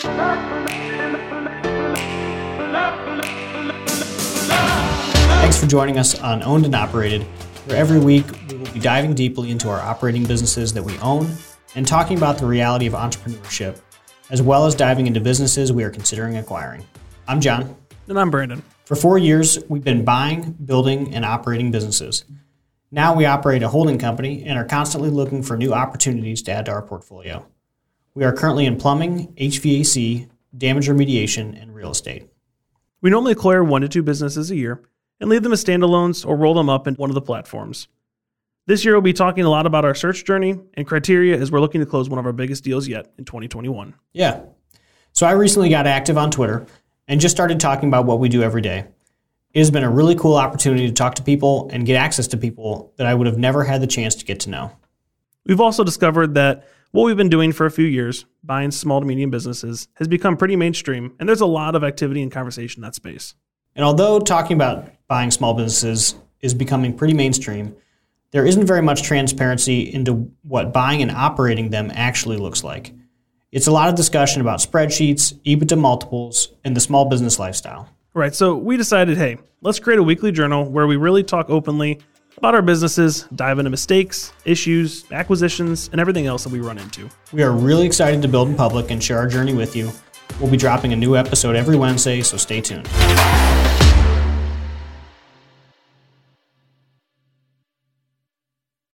Thanks for joining us on Owned and Operated, where every week we will be diving deeply into our operating businesses that we own and talking about the reality of entrepreneurship, as well as diving into businesses we are considering acquiring. I'm John. And I'm Brandon. For four years, we've been buying, building, and operating businesses. Now we operate a holding company and are constantly looking for new opportunities to add to our portfolio. We are currently in plumbing, HVAC, damage remediation, and real estate. We normally acquire one to two businesses a year and leave them as standalones or roll them up in one of the platforms. This year, we'll be talking a lot about our search journey and criteria as we're looking to close one of our biggest deals yet in 2021. Yeah. So I recently got active on Twitter and just started talking about what we do every day. It has been a really cool opportunity to talk to people and get access to people that I would have never had the chance to get to know. We've also discovered that what we've been doing for a few years, buying small to medium businesses, has become pretty mainstream, and there's a lot of activity and conversation in that space. And although talking about buying small businesses is becoming pretty mainstream, there isn't very much transparency into what buying and operating them actually looks like. It's a lot of discussion about spreadsheets, EBITDA multiples, and the small business lifestyle. Right. So we decided, hey, let's create a weekly journal where we really talk openly about our businesses, dive into mistakes, issues, acquisitions, and everything else that we run into. We are really excited to build in public and share our journey with you. We'll be dropping a new episode every Wednesday, so stay tuned.